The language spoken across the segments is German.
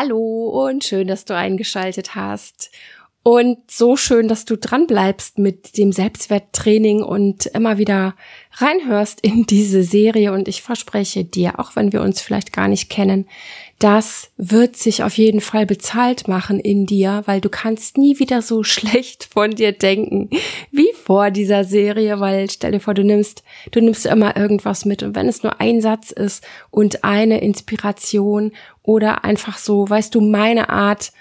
Hallo und schön, dass du eingeschaltet hast. Und so schön, dass du dran bleibst mit dem Selbstwerttraining und immer wieder reinhörst in diese Serie. Und ich verspreche dir, auch wenn wir uns vielleicht gar nicht kennen, das wird sich auf jeden Fall bezahlt machen in dir, weil du kannst nie wieder so schlecht von dir denken wie vor dieser Serie, weil stell dir vor, du nimmst, du nimmst immer irgendwas mit und wenn es nur ein Satz ist und eine Inspiration oder einfach so, weißt du, meine Art,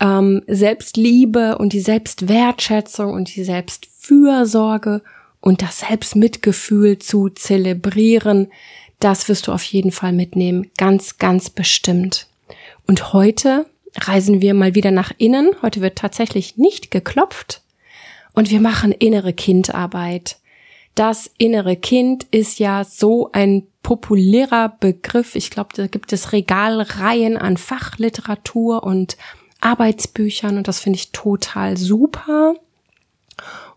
ähm, Selbstliebe und die Selbstwertschätzung und die Selbstfürsorge und das Selbstmitgefühl zu zelebrieren, das wirst du auf jeden Fall mitnehmen, ganz, ganz bestimmt. Und heute reisen wir mal wieder nach innen. Heute wird tatsächlich nicht geklopft und wir machen innere Kindarbeit. Das innere Kind ist ja so ein populärer Begriff. Ich glaube, da gibt es Regalreihen an Fachliteratur und Arbeitsbüchern und das finde ich total super.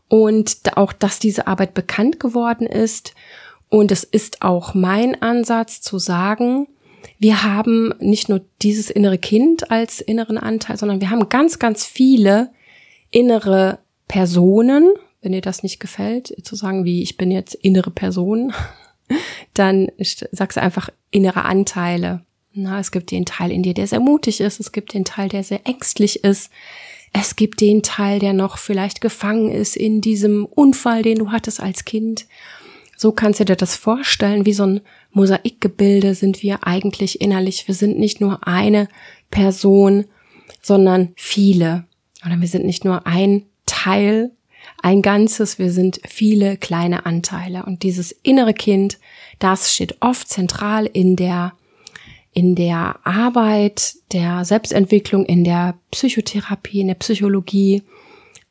Und auch, dass diese Arbeit bekannt geworden ist. Und es ist auch mein Ansatz zu sagen, wir haben nicht nur dieses innere Kind als inneren Anteil, sondern wir haben ganz, ganz viele innere Personen. Wenn dir das nicht gefällt, zu sagen, wie ich bin jetzt innere Person, dann sagst du einfach innere Anteile. Na, es gibt den Teil in dir, der sehr mutig ist. Es gibt den Teil, der sehr ängstlich ist. Es gibt den Teil, der noch vielleicht gefangen ist in diesem Unfall, den du hattest als Kind. So kannst du dir das vorstellen, wie so ein Mosaikgebilde sind wir eigentlich innerlich. Wir sind nicht nur eine Person, sondern viele. Oder wir sind nicht nur ein Teil, ein Ganzes, wir sind viele kleine Anteile. Und dieses innere Kind, das steht oft zentral in der in der Arbeit, der Selbstentwicklung, in der Psychotherapie, in der Psychologie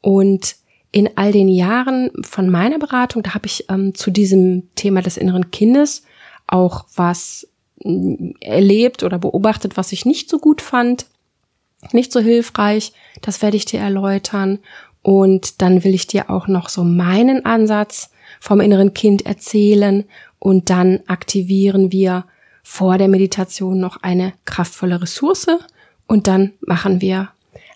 und in all den Jahren von meiner Beratung, da habe ich ähm, zu diesem Thema des inneren Kindes auch was äh, erlebt oder beobachtet, was ich nicht so gut fand, nicht so hilfreich. Das werde ich dir erläutern. Und dann will ich dir auch noch so meinen Ansatz vom inneren Kind erzählen und dann aktivieren wir vor der Meditation noch eine kraftvolle Ressource und dann machen wir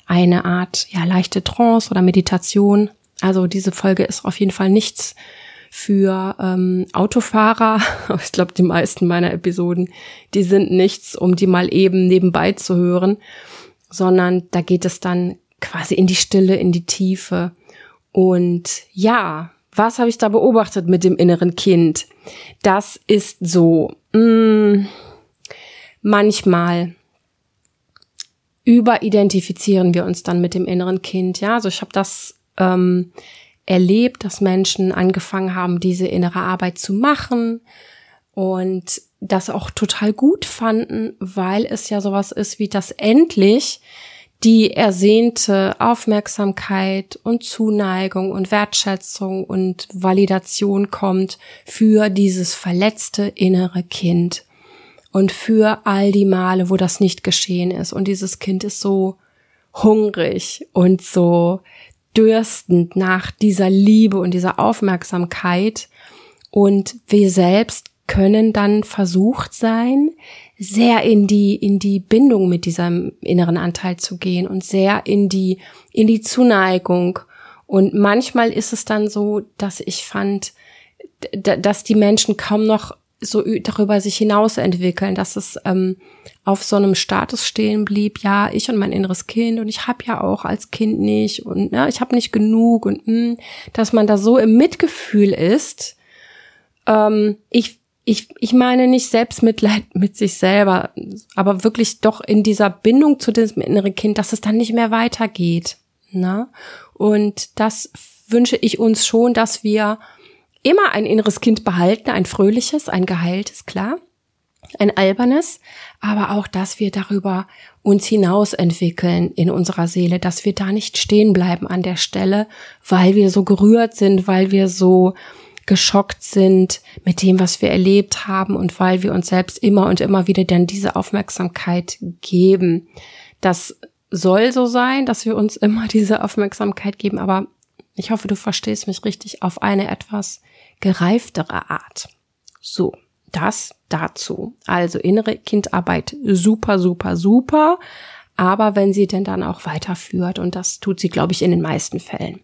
eine Art ja leichte Trance oder Meditation. Also diese Folge ist auf jeden Fall nichts für ähm, Autofahrer. Ich glaube, die meisten meiner Episoden, die sind nichts, um die mal eben nebenbei zu hören, sondern da geht es dann quasi in die Stille, in die Tiefe. Und ja, was habe ich da beobachtet mit dem inneren Kind? Das ist so, mm, manchmal überidentifizieren wir uns dann mit dem inneren Kind. Ja, also ich habe das ähm, erlebt, dass Menschen angefangen haben, diese innere Arbeit zu machen und das auch total gut fanden, weil es ja sowas ist wie das endlich die ersehnte Aufmerksamkeit und Zuneigung und Wertschätzung und Validation kommt für dieses verletzte innere Kind und für all die Male, wo das nicht geschehen ist. Und dieses Kind ist so hungrig und so dürstend nach dieser Liebe und dieser Aufmerksamkeit. Und wir selbst können dann versucht sein, sehr in die, in die Bindung mit diesem inneren Anteil zu gehen und sehr in die, in die Zuneigung. Und manchmal ist es dann so, dass ich fand, dass die Menschen kaum noch so darüber sich hinaus entwickeln, dass es ähm, auf so einem Status stehen blieb, ja, ich und mein inneres Kind und ich habe ja auch als Kind nicht und ja, ich habe nicht genug und mh, hm, dass man da so im Mitgefühl ist. Ähm, ich ich, ich meine nicht Selbstmitleid mit sich selber, aber wirklich doch in dieser Bindung zu diesem inneren Kind, dass es dann nicht mehr weitergeht. Na? Und das wünsche ich uns schon, dass wir immer ein inneres Kind behalten, ein fröhliches, ein geheiltes, klar, ein albernes, aber auch, dass wir darüber uns hinaus entwickeln in unserer Seele, dass wir da nicht stehen bleiben an der Stelle, weil wir so gerührt sind, weil wir so geschockt sind mit dem, was wir erlebt haben und weil wir uns selbst immer und immer wieder dann diese Aufmerksamkeit geben. Das soll so sein, dass wir uns immer diese Aufmerksamkeit geben, aber ich hoffe, du verstehst mich richtig auf eine etwas gereiftere Art. So, Das dazu. Also innere Kindarbeit super, super, super. Aber wenn sie denn dann auch weiterführt und das tut sie, glaube ich, in den meisten Fällen.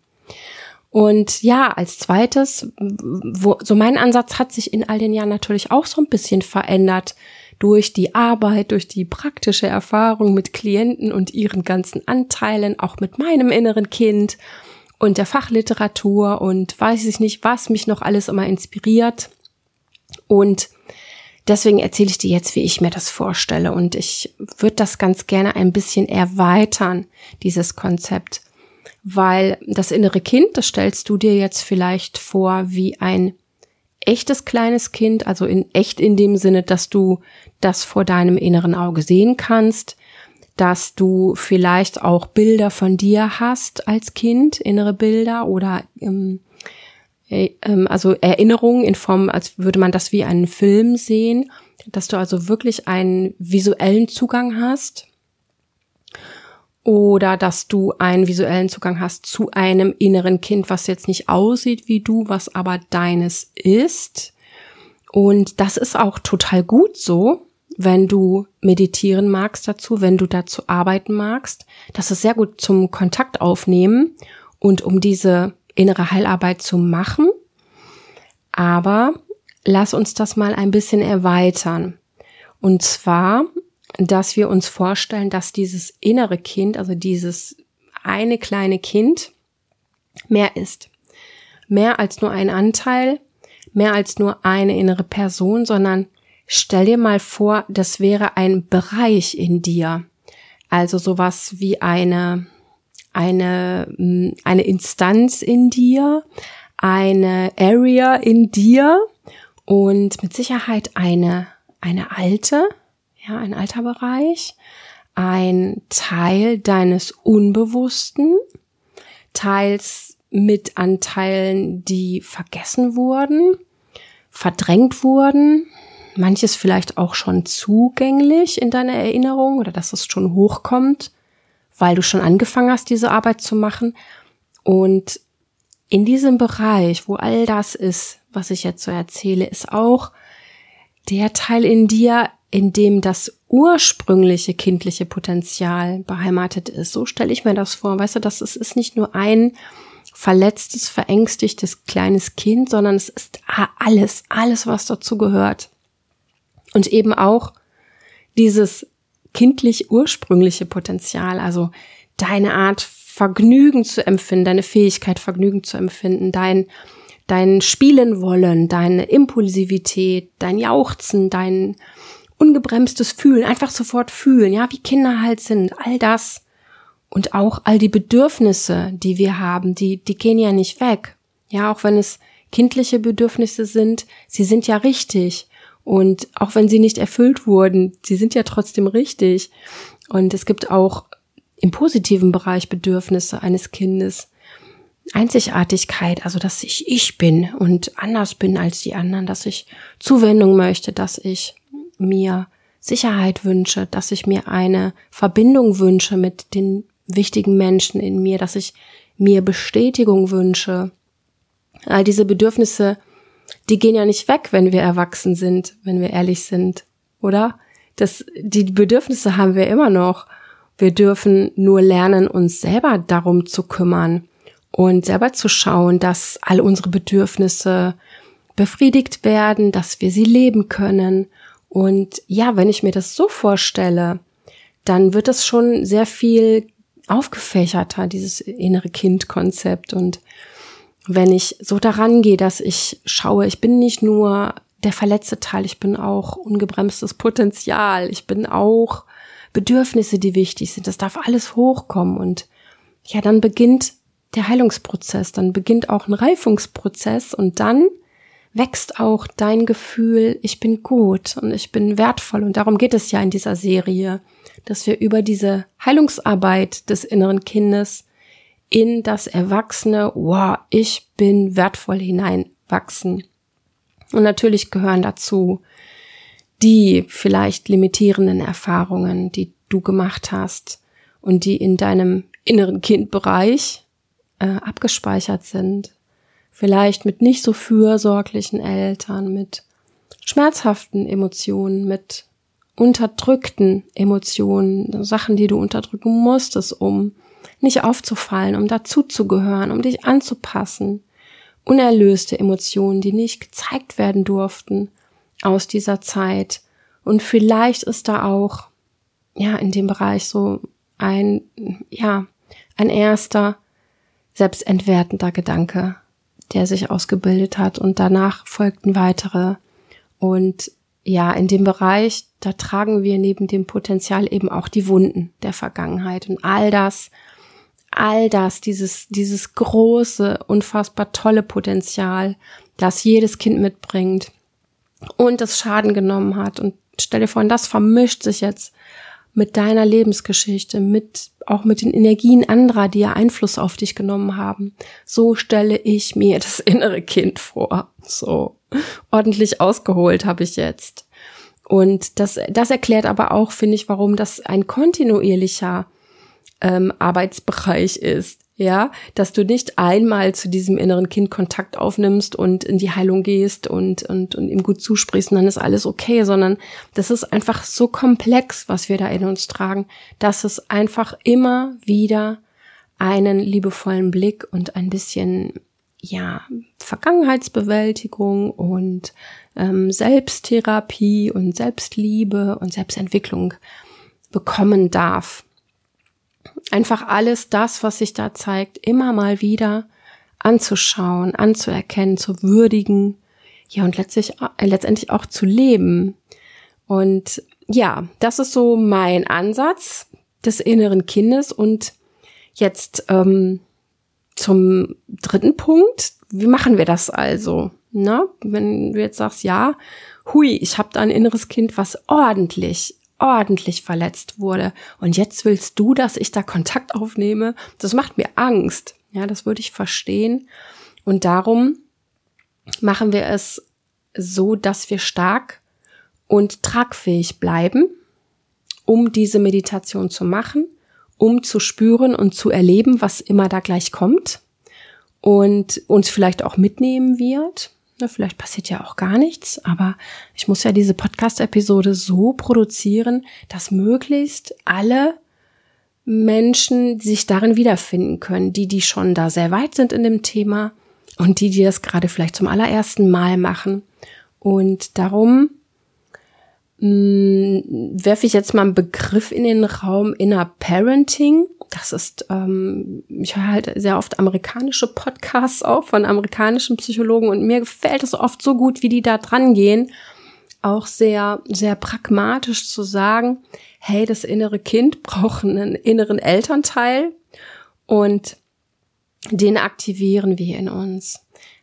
Und ja, als zweites, wo, so mein Ansatz hat sich in all den Jahren natürlich auch so ein bisschen verändert durch die Arbeit, durch die praktische Erfahrung mit Klienten und ihren ganzen Anteilen, auch mit meinem inneren Kind und der Fachliteratur und weiß ich nicht, was mich noch alles immer inspiriert. Und deswegen erzähle ich dir jetzt, wie ich mir das vorstelle. Und ich würde das ganz gerne ein bisschen erweitern, dieses Konzept. Weil das innere Kind, das stellst du dir jetzt vielleicht vor wie ein echtes kleines Kind, also in echt in dem Sinne, dass du das vor deinem inneren Auge sehen kannst, dass du vielleicht auch Bilder von dir hast als Kind, innere Bilder oder ähm, äh, ähm, also Erinnerungen in Form, als würde man das wie einen Film sehen, dass du also wirklich einen visuellen Zugang hast oder dass du einen visuellen Zugang hast zu einem inneren Kind, was jetzt nicht aussieht wie du, was aber deines ist. Und das ist auch total gut so, wenn du meditieren magst dazu, wenn du dazu arbeiten magst. Das ist sehr gut zum Kontakt aufnehmen und um diese innere Heilarbeit zu machen. Aber lass uns das mal ein bisschen erweitern. Und zwar, dass wir uns vorstellen, dass dieses innere Kind, also dieses eine kleine Kind, mehr ist. Mehr als nur ein Anteil, mehr als nur eine innere Person, sondern Stell dir mal vor, das wäre ein Bereich in dir. Also sowas wie eine, eine, mm, eine Instanz in dir, eine Area in dir und mit Sicherheit eine, eine alte, ja, ein alter Bereich, ein Teil deines Unbewussten, teils mit Anteilen, die vergessen wurden, verdrängt wurden, manches vielleicht auch schon zugänglich in deiner Erinnerung oder dass es schon hochkommt, weil du schon angefangen hast, diese Arbeit zu machen. Und in diesem Bereich, wo all das ist, was ich jetzt so erzähle, ist auch der Teil in dir, in dem das ursprüngliche kindliche Potenzial beheimatet ist. So stelle ich mir das vor. Weißt du, das ist, ist nicht nur ein verletztes, verängstigtes kleines Kind, sondern es ist alles, alles, was dazu gehört. Und eben auch dieses kindlich ursprüngliche Potenzial, also deine Art Vergnügen zu empfinden, deine Fähigkeit Vergnügen zu empfinden, dein dein Spielen wollen, deine Impulsivität, dein Jauchzen, dein ungebremstes Fühlen, einfach sofort fühlen, ja, wie Kinder halt sind, all das und auch all die Bedürfnisse, die wir haben, die die gehen ja nicht weg. Ja, auch wenn es kindliche Bedürfnisse sind, sie sind ja richtig. Und auch wenn sie nicht erfüllt wurden, sie sind ja trotzdem richtig. Und es gibt auch im positiven Bereich Bedürfnisse eines Kindes. Einzigartigkeit, also dass ich ich bin und anders bin als die anderen, dass ich Zuwendung möchte, dass ich mir Sicherheit wünsche, dass ich mir eine Verbindung wünsche mit den wichtigen Menschen in mir, dass ich mir Bestätigung wünsche. All diese Bedürfnisse die gehen ja nicht weg, wenn wir erwachsen sind, wenn wir ehrlich sind, oder? Das, die Bedürfnisse haben wir immer noch. Wir dürfen nur lernen, uns selber darum zu kümmern und selber zu schauen, dass all unsere Bedürfnisse befriedigt werden, dass wir sie leben können. Und ja, wenn ich mir das so vorstelle, dann wird es schon sehr viel aufgefächerter, dieses innere Kind-Konzept. Und wenn ich so daran gehe, dass ich schaue, ich bin nicht nur der verletzte Teil, ich bin auch ungebremstes Potenzial, ich bin auch Bedürfnisse, die wichtig sind. Das darf alles hochkommen und ja, dann beginnt der Heilungsprozess, dann beginnt auch ein Reifungsprozess und dann wächst auch dein Gefühl, ich bin gut und ich bin wertvoll und darum geht es ja in dieser Serie, dass wir über diese Heilungsarbeit des inneren Kindes in das Erwachsene, wow, ich bin wertvoll hineinwachsen. Und natürlich gehören dazu die vielleicht limitierenden Erfahrungen, die du gemacht hast und die in deinem inneren Kindbereich äh, abgespeichert sind. Vielleicht mit nicht so fürsorglichen Eltern, mit schmerzhaften Emotionen, mit unterdrückten Emotionen, Sachen, die du unterdrücken musstest, um nicht aufzufallen, um dazuzugehören, um dich anzupassen. Unerlöste Emotionen, die nicht gezeigt werden durften aus dieser Zeit. Und vielleicht ist da auch, ja, in dem Bereich so ein, ja, ein erster selbstentwertender Gedanke, der sich ausgebildet hat und danach folgten weitere. Und ja, in dem Bereich, da tragen wir neben dem Potenzial eben auch die Wunden der Vergangenheit und all das, all das, dieses, dieses große, unfassbar tolle Potenzial, das jedes Kind mitbringt und das Schaden genommen hat. Und stell dir vor, das vermischt sich jetzt mit deiner Lebensgeschichte, mit, auch mit den Energien anderer, die ja Einfluss auf dich genommen haben. So stelle ich mir das innere Kind vor. So ordentlich ausgeholt habe ich jetzt. Und das, das erklärt aber auch, finde ich, warum das ein kontinuierlicher ähm, Arbeitsbereich ist. Ja, dass du nicht einmal zu diesem inneren Kind Kontakt aufnimmst und in die Heilung gehst und, und, und ihm gut zusprichst und dann ist alles okay, sondern das ist einfach so komplex, was wir da in uns tragen, dass es einfach immer wieder einen liebevollen Blick und ein bisschen ja, Vergangenheitsbewältigung und ähm, Selbsttherapie und Selbstliebe und Selbstentwicklung bekommen darf. Einfach alles das, was sich da zeigt, immer mal wieder anzuschauen, anzuerkennen, zu würdigen, ja, und letztlich, äh, letztendlich auch zu leben. Und ja, das ist so mein Ansatz des inneren Kindes und jetzt ähm, zum dritten Punkt, wie machen wir das also? Na, wenn du jetzt sagst, ja, hui, ich habe da ein inneres Kind, was ordentlich, ordentlich verletzt wurde und jetzt willst du, dass ich da Kontakt aufnehme, das macht mir Angst. Ja, das würde ich verstehen. Und darum machen wir es so, dass wir stark und tragfähig bleiben, um diese Meditation zu machen um zu spüren und zu erleben, was immer da gleich kommt und uns vielleicht auch mitnehmen wird. Ja, vielleicht passiert ja auch gar nichts, aber ich muss ja diese Podcast-Episode so produzieren, dass möglichst alle Menschen sich darin wiederfinden können, die, die schon da sehr weit sind in dem Thema und die, die das gerade vielleicht zum allerersten Mal machen. Und darum hm, werfe ich jetzt mal einen Begriff in den Raum Inner Parenting. Das ist, ähm, ich höre halt sehr oft amerikanische Podcasts auch von amerikanischen Psychologen und mir gefällt es oft so gut, wie die da dran gehen. Auch sehr, sehr pragmatisch zu sagen, hey, das innere Kind braucht einen inneren Elternteil und den aktivieren wir in uns.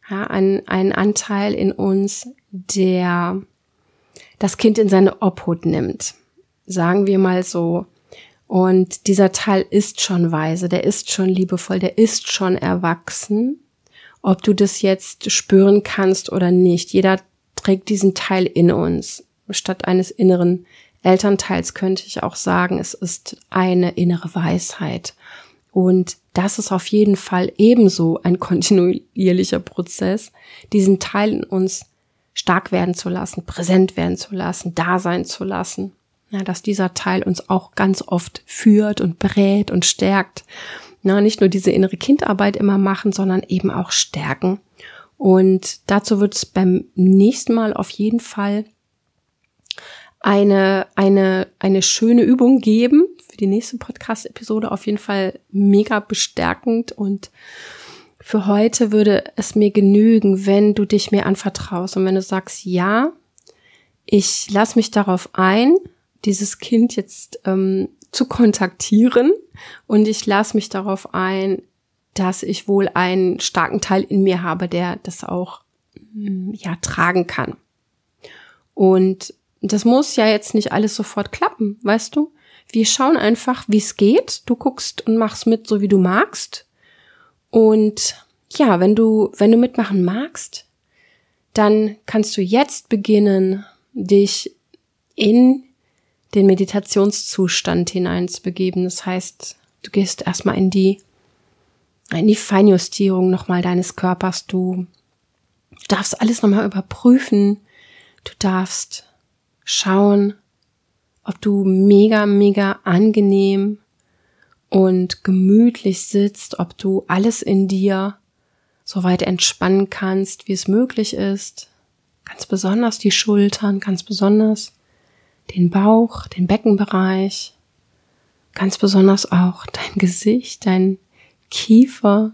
Ja, ein, ein Anteil in uns, der das Kind in seine Obhut nimmt. Sagen wir mal so. Und dieser Teil ist schon weise, der ist schon liebevoll, der ist schon erwachsen. Ob du das jetzt spüren kannst oder nicht, jeder trägt diesen Teil in uns. Statt eines inneren Elternteils könnte ich auch sagen, es ist eine innere Weisheit. Und das ist auf jeden Fall ebenso ein kontinuierlicher Prozess, diesen Teil in uns stark werden zu lassen, präsent werden zu lassen, da sein zu lassen. Ja, dass dieser Teil uns auch ganz oft führt und berät und stärkt. Na, nicht nur diese innere Kindarbeit immer machen, sondern eben auch stärken. Und dazu wird es beim nächsten Mal auf jeden Fall eine, eine, eine schöne Übung geben. Für die nächste Podcast-Episode auf jeden Fall mega bestärkend und für heute würde es mir genügen, wenn du dich mir anvertraust und wenn du sagst, ja, ich lass mich darauf ein, dieses Kind jetzt ähm, zu kontaktieren und ich lasse mich darauf ein, dass ich wohl einen starken Teil in mir habe, der das auch mm, ja tragen kann. Und das muss ja jetzt nicht alles sofort klappen, weißt du? Wir schauen einfach, wie es geht. Du guckst und machst mit, so wie du magst. Und ja, wenn du, wenn du mitmachen magst, dann kannst du jetzt beginnen, dich in den Meditationszustand hineinzubegeben. Das heißt, du gehst erstmal in die, in die Feinjustierung nochmal deines Körpers. Du darfst alles nochmal überprüfen. Du darfst schauen, ob du mega, mega angenehm und gemütlich sitzt, ob du alles in dir so weit entspannen kannst, wie es möglich ist. Ganz besonders die Schultern, ganz besonders den Bauch, den Beckenbereich, ganz besonders auch dein Gesicht, dein Kiefer.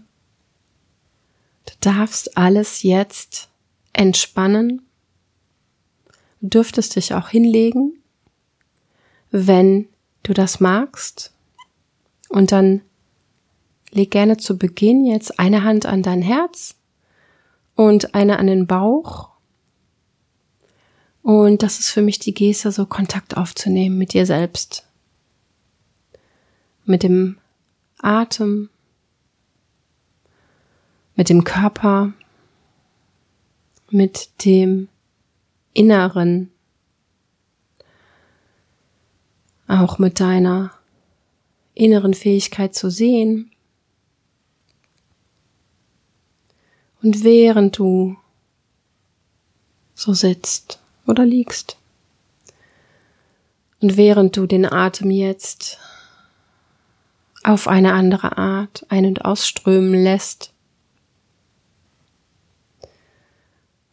Du darfst alles jetzt entspannen. Du dürftest dich auch hinlegen, wenn du das magst. Und dann leg gerne zu Beginn jetzt eine Hand an dein Herz und eine an den Bauch. Und das ist für mich die Geste, so Kontakt aufzunehmen mit dir selbst. Mit dem Atem, mit dem Körper, mit dem Inneren, auch mit deiner inneren Fähigkeit zu sehen. Und während du so sitzt oder liegst und während du den Atem jetzt auf eine andere Art ein- und ausströmen lässt,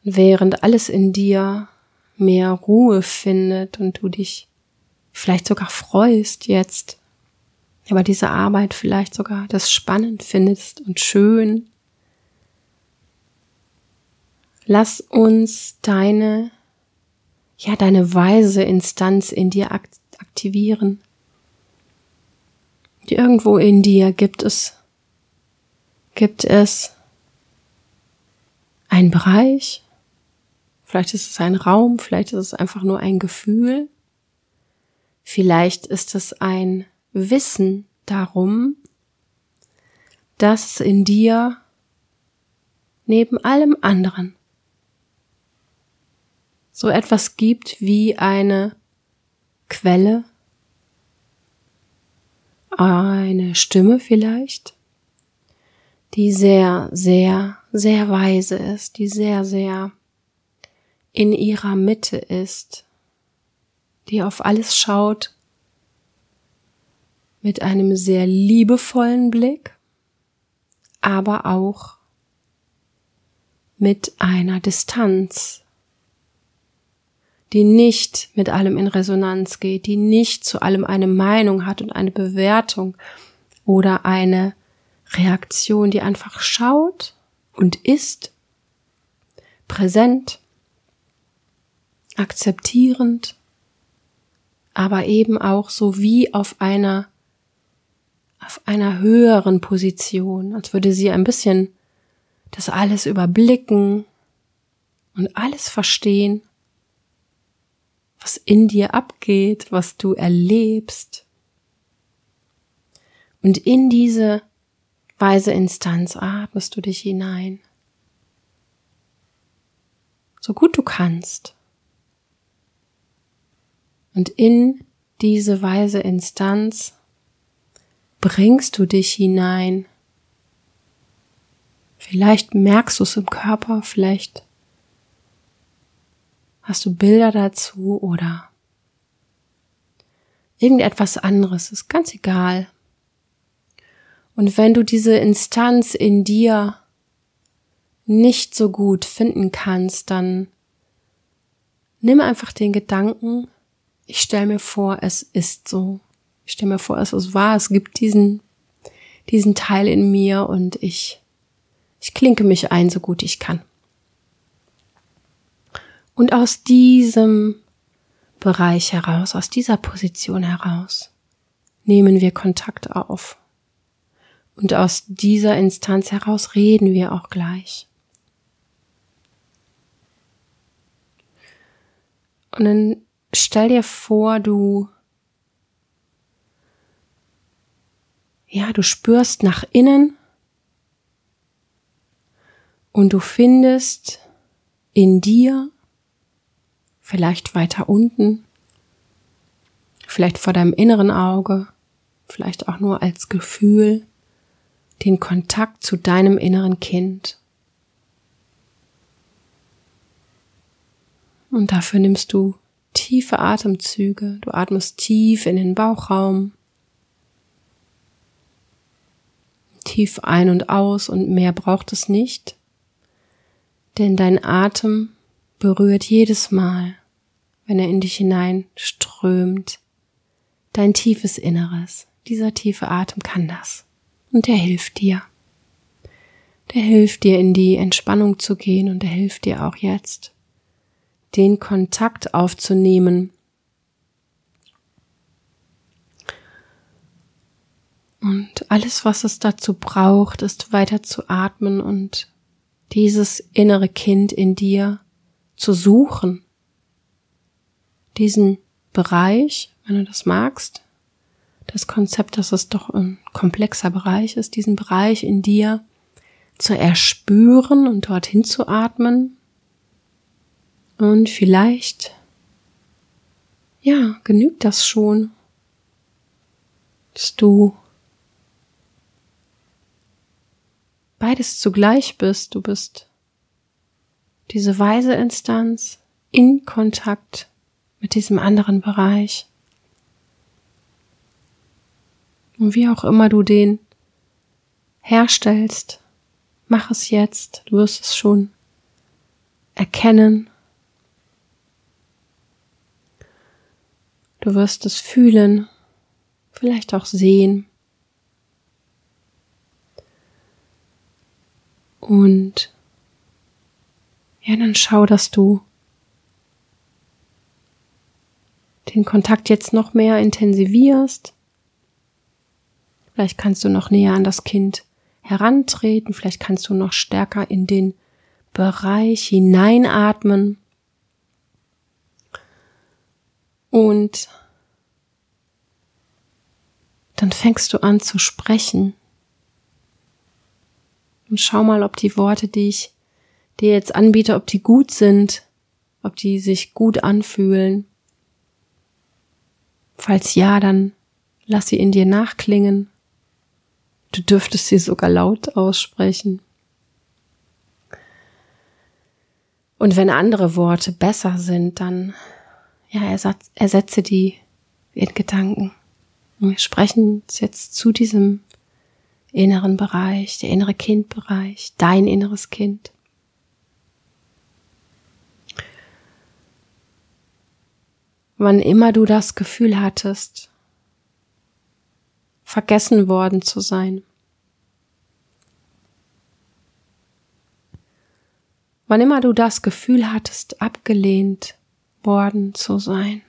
während alles in dir mehr Ruhe findet und du dich vielleicht sogar freust jetzt aber diese Arbeit vielleicht sogar das spannend findest und schön. Lass uns deine, ja, deine weise Instanz in dir aktivieren. Irgendwo in dir gibt es, gibt es einen Bereich, vielleicht ist es ein Raum, vielleicht ist es einfach nur ein Gefühl, vielleicht ist es ein Wissen darum, dass in dir neben allem anderen so etwas gibt wie eine Quelle, eine Stimme vielleicht, die sehr, sehr, sehr weise ist, die sehr, sehr in ihrer Mitte ist, die auf alles schaut mit einem sehr liebevollen Blick, aber auch mit einer Distanz, die nicht mit allem in Resonanz geht, die nicht zu allem eine Meinung hat und eine Bewertung oder eine Reaktion, die einfach schaut und ist, präsent, akzeptierend, aber eben auch so wie auf einer auf einer höheren Position, als würde sie ein bisschen das alles überblicken und alles verstehen, was in dir abgeht, was du erlebst. Und in diese weise Instanz atmest du dich hinein. So gut du kannst. Und in diese weise Instanz bringst du dich hinein. Vielleicht merkst du es im Körper, vielleicht hast du Bilder dazu oder irgendetwas anderes, ist ganz egal. Und wenn du diese Instanz in dir nicht so gut finden kannst, dann nimm einfach den Gedanken, ich stelle mir vor, es ist so. Ich stelle mir vor, es ist wahr, es gibt diesen, diesen Teil in mir und ich, ich klinke mich ein, so gut ich kann. Und aus diesem Bereich heraus, aus dieser Position heraus, nehmen wir Kontakt auf. Und aus dieser Instanz heraus reden wir auch gleich. Und dann stell dir vor, du ja, du spürst nach innen und du findest in dir, vielleicht weiter unten, vielleicht vor deinem inneren Auge, vielleicht auch nur als Gefühl, den Kontakt zu deinem inneren Kind. Und dafür nimmst du tiefe Atemzüge. Du atmest tief in den Bauchraum. Tief ein und aus und mehr braucht es nicht. Denn dein Atem berührt jedes Mal, wenn er in dich hinein strömt, dein tiefes Inneres. Dieser tiefe Atem kann das. Und er hilft dir. Der hilft dir in die Entspannung zu gehen und er hilft dir auch jetzt, den Kontakt aufzunehmen. Und alles, was es dazu braucht, ist weiter zu atmen und dieses innere Kind in dir zu suchen. Diesen Bereich, wenn du das magst, das Konzept, dass es doch ein komplexer Bereich ist, diesen Bereich in dir zu erspüren und dorthin zu atmen. Und vielleicht, ja, genügt das schon, dass du beides zugleich bist. Du bist diese weise Instanz in Kontakt mit diesem anderen Bereich. Und wie auch immer du den herstellst, mach es jetzt, du wirst es schon erkennen. Du wirst es fühlen, vielleicht auch sehen. Und ja, dann schau, dass du den Kontakt jetzt noch mehr intensivierst. Vielleicht kannst du noch näher an das Kind herantreten, vielleicht kannst du noch stärker in den Bereich hineinatmen und dann fängst du an zu sprechen. Und schau mal, ob die Worte, die ich dir jetzt anbiete, ob die gut sind, ob die sich gut anfühlen. Falls ja, dann lass sie in dir nachklingen. Du dürftest sie sogar laut aussprechen. Und wenn andere Worte besser sind, dann ja, ersetze die in Gedanken. Wir sprechen jetzt zu diesem inneren Bereich, der innere Kindbereich, dein inneres Kind. Wann immer du das Gefühl hattest, vergessen worden zu sein. Wann immer du das Gefühl hattest, abgelehnt worden zu sein.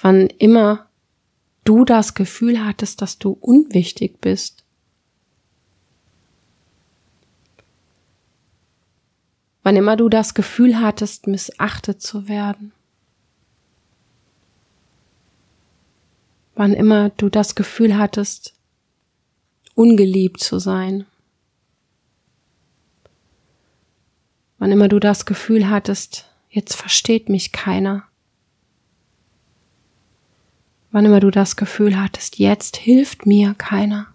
Wann immer du das Gefühl hattest, dass du unwichtig bist. Wann immer du das Gefühl hattest, missachtet zu werden. wann immer du das Gefühl hattest, ungeliebt zu sein. Wann immer du das Gefühl hattest, jetzt versteht mich keiner. Wann immer du das Gefühl hattest, jetzt hilft mir keiner.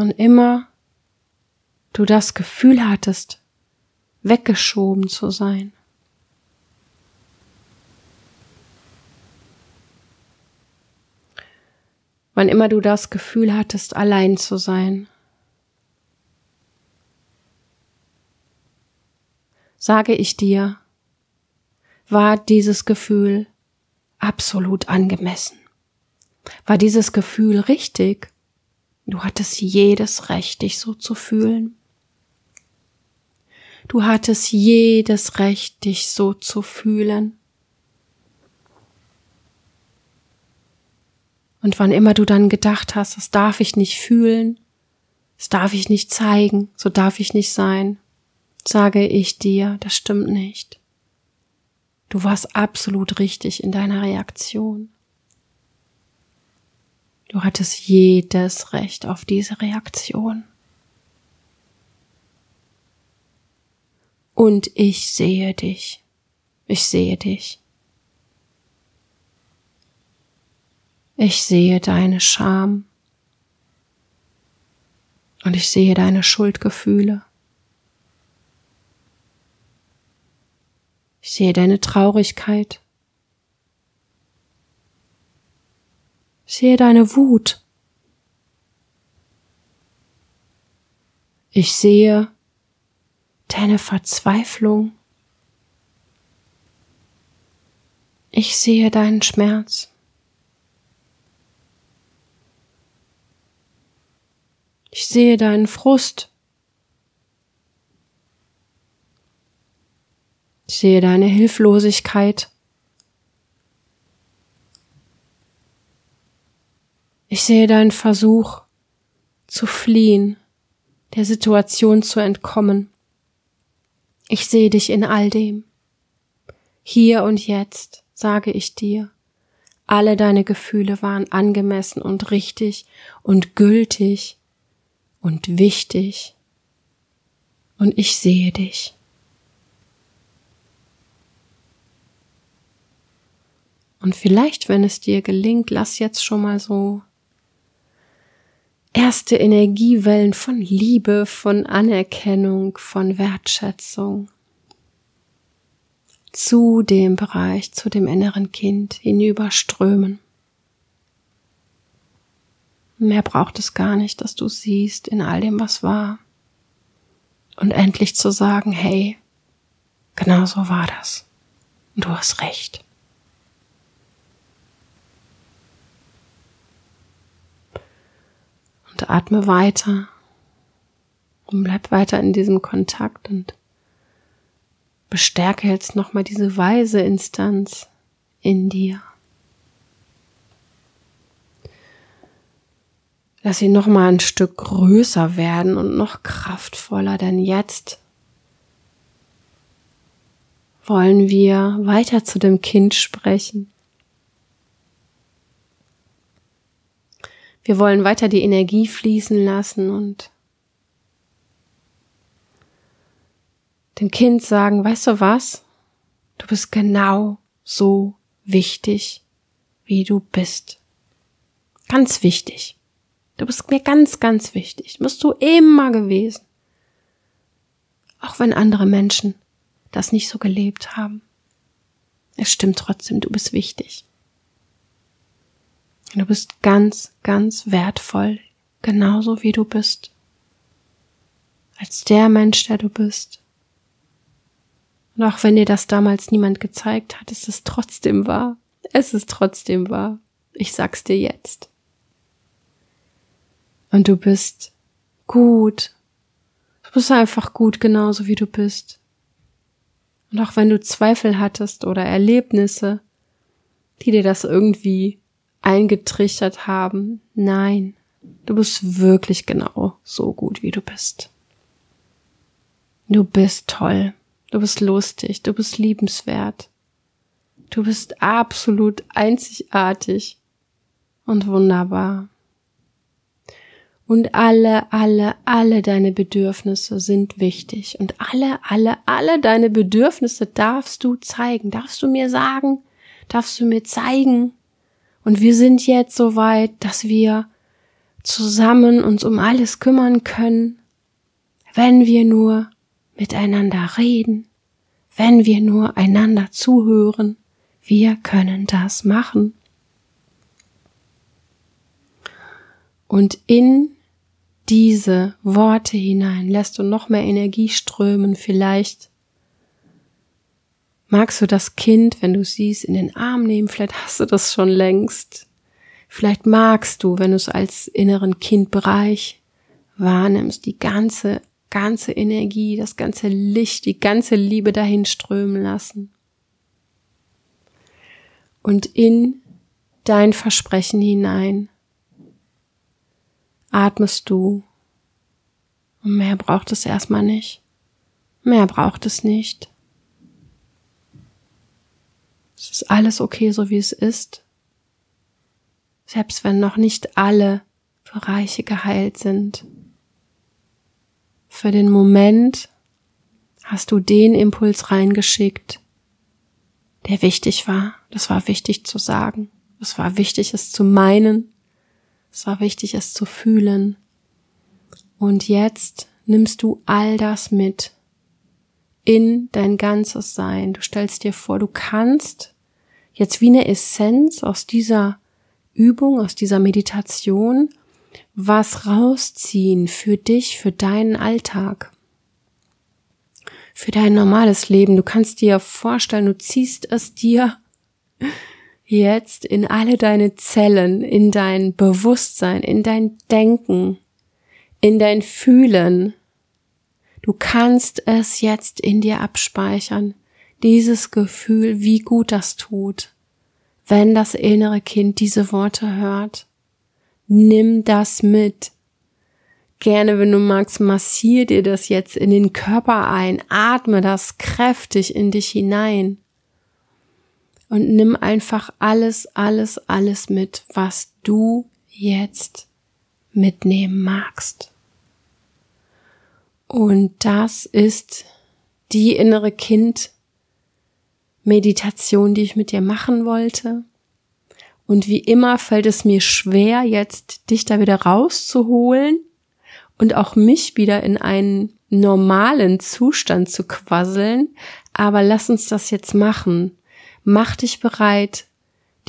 Wann immer du das Gefühl hattest, weggeschoben zu sein. wann immer du das Gefühl hattest, allein zu sein. Sage ich dir, war dieses Gefühl absolut angemessen? War dieses Gefühl richtig? Du hattest jedes Recht, dich so zu fühlen. Du hattest jedes Recht, dich so zu fühlen. Und wann immer du dann gedacht hast, das darf ich nicht fühlen, das darf ich nicht zeigen, so darf ich nicht sein, sage ich dir, das stimmt nicht. Du warst absolut richtig in deiner Reaktion. Du hattest jedes Recht auf diese Reaktion. Und ich sehe dich. Ich sehe dich. Ich sehe deine Scham. Und ich sehe deine Schuldgefühle. Ich sehe deine Traurigkeit. Sehe deine Wut. Ich sehe deine Verzweiflung. Ich sehe deinen Schmerz. Ich sehe deinen Frust. Ich sehe deine Hilflosigkeit. Ich sehe deinen Versuch zu fliehen, der Situation zu entkommen. Ich sehe dich in all dem. Hier und jetzt sage ich dir, alle deine Gefühle waren angemessen und richtig und gültig und wichtig. Und ich sehe dich. Und vielleicht, wenn es dir gelingt, lass jetzt schon mal so erste Energiewellen von Liebe, von Anerkennung, von Wertschätzung zu dem Bereich, zu dem inneren Kind hinüberströmen. Mehr braucht es gar nicht, dass du siehst in all dem, was war. Und endlich zu sagen, hey, genau so war das. Du hast recht. Und atme weiter und bleib weiter in diesem Kontakt und bestärke jetzt nochmal diese weise Instanz in dir. Lass sie noch mal ein Stück größer werden und noch kraftvoller, denn jetzt wollen wir weiter zu dem Kind sprechen. Wir wollen weiter die Energie fließen lassen und dem Kind sagen, weißt du was? Du bist genau so wichtig, wie du bist. Ganz wichtig. Du bist mir ganz, ganz wichtig. Bist du immer gewesen. Auch wenn andere Menschen das nicht so gelebt haben. Es stimmt trotzdem, du bist wichtig. Du bist ganz, ganz wertvoll, genauso wie du bist. Als der Mensch, der du bist. Und auch wenn dir das damals niemand gezeigt hat, ist es trotzdem wahr. Es ist trotzdem wahr. Ich sag's dir jetzt. Und du bist gut. Du bist einfach gut genauso wie du bist. Und auch wenn du Zweifel hattest oder Erlebnisse, die dir das irgendwie eingetrichtert haben, nein, du bist wirklich genau so gut wie du bist. Du bist toll, du bist lustig, du bist liebenswert. Du bist absolut einzigartig und wunderbar. Und alle, alle, alle deine Bedürfnisse sind wichtig. Und alle, alle, alle deine Bedürfnisse darfst du zeigen. Darfst du mir sagen, darfst du mir zeigen. Und wir sind jetzt so weit, dass wir zusammen uns um alles kümmern können, wenn wir nur miteinander reden, wenn wir nur einander zuhören. Wir können das machen. Und in diese Worte hinein lässt du noch mehr Energie strömen. Vielleicht magst du das Kind, wenn du siehst, in den Arm nehmen. Vielleicht hast du das schon längst. Vielleicht magst du, wenn du es als inneren Kindbereich wahrnimmst, die ganze, ganze Energie, das ganze Licht, die ganze Liebe dahin strömen lassen. Und in dein Versprechen hinein atmest du. Und mehr braucht es erstmal nicht. Mehr braucht es nicht. Es ist alles okay, so wie es ist. Selbst wenn noch nicht alle Bereiche geheilt sind. Für den Moment hast du den Impuls reingeschickt, der wichtig war. Das war wichtig zu sagen. Es war wichtig, es zu meinen. Es war wichtig, es zu fühlen. Und jetzt nimmst du all das mit in dein ganzes Sein. Du stellst dir vor, du kannst jetzt wie eine Essenz aus dieser Übung, aus dieser Meditation was rausziehen für dich, für deinen Alltag, für dein normales Leben. Du kannst dir vorstellen, du ziehst es dir jetzt in alle deine Zellen, in dein Bewusstsein, in dein Denken, in dein Fühlen. Du kannst es jetzt in dir abspeichern, dieses Gefühl, wie gut das tut, wenn das innere Kind diese Worte hört. Nimm das mit. Gerne, wenn du magst, massier dir das jetzt in den Körper ein, atme das kräftig in dich hinein und nimm einfach alles, alles, alles mit, was du jetzt mitnehmen magst. Und das ist die innere Kind Meditation, die ich mit dir machen wollte. Und wie immer fällt es mir schwer, jetzt dich da wieder rauszuholen und auch mich wieder in einen normalen Zustand zu quasseln. Aber lass uns das jetzt machen. Mach dich bereit,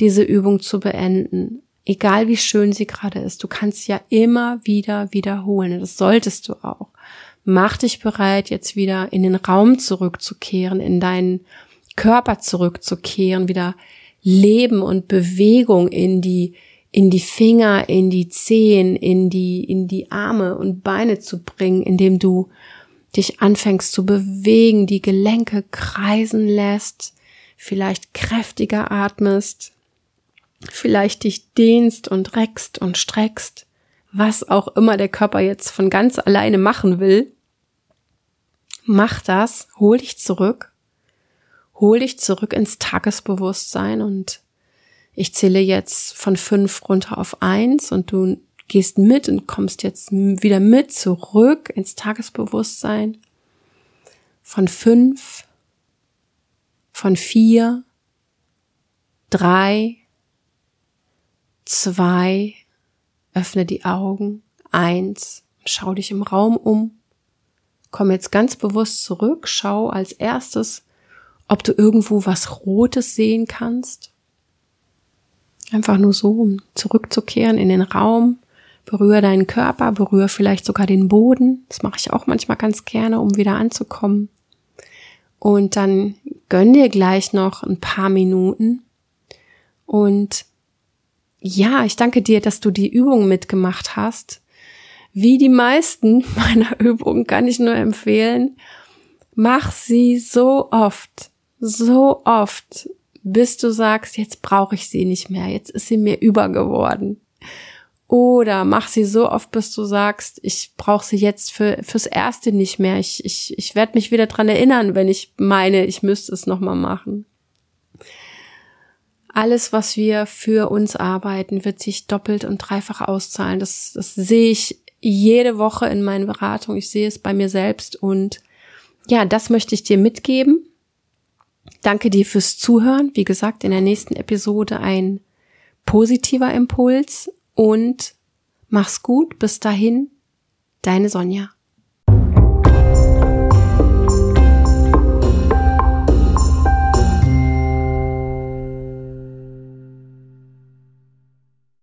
diese Übung zu beenden. Egal wie schön sie gerade ist. Du kannst ja immer wieder wiederholen. Das solltest du auch. Mach dich bereit, jetzt wieder in den Raum zurückzukehren, in deinen Körper zurückzukehren, wieder Leben und Bewegung in die, in die Finger, in die Zehen, in die, in die Arme und Beine zu bringen, indem du dich anfängst zu bewegen, die Gelenke kreisen lässt, vielleicht kräftiger atmest, vielleicht dich dehnst und reckst und streckst, was auch immer der Körper jetzt von ganz alleine machen will. Mach das, hol dich zurück hol dich zurück ins Tagesbewusstsein und ich zähle jetzt von fünf runter auf eins und du gehst mit und kommst jetzt wieder mit zurück ins Tagesbewusstsein. Von fünf, von vier, drei, zwei, öffne die Augen, eins, schau dich im Raum um, komm jetzt ganz bewusst zurück, schau als erstes ob du irgendwo was Rotes sehen kannst. Einfach nur so, um zurückzukehren in den Raum. Berühre deinen Körper, berühre vielleicht sogar den Boden. Das mache ich auch manchmal ganz gerne, um wieder anzukommen. Und dann gönn dir gleich noch ein paar Minuten. Und ja, ich danke dir, dass du die Übung mitgemacht hast. Wie die meisten meiner Übungen kann ich nur empfehlen, mach sie so oft, so oft, bis du sagst, jetzt brauche ich sie nicht mehr, jetzt ist sie mir übergeworden. Oder mach sie so oft, bis du sagst, ich brauche sie jetzt für, fürs Erste nicht mehr. Ich, ich, ich werde mich wieder dran erinnern, wenn ich meine, ich müsste es nochmal machen. Alles, was wir für uns arbeiten, wird sich doppelt und dreifach auszahlen. Das, das sehe ich jede Woche in meinen Beratungen. Ich sehe es bei mir selbst und ja, das möchte ich dir mitgeben. Danke dir fürs Zuhören. Wie gesagt, in der nächsten Episode ein positiver Impuls und mach's gut. Bis dahin, deine Sonja.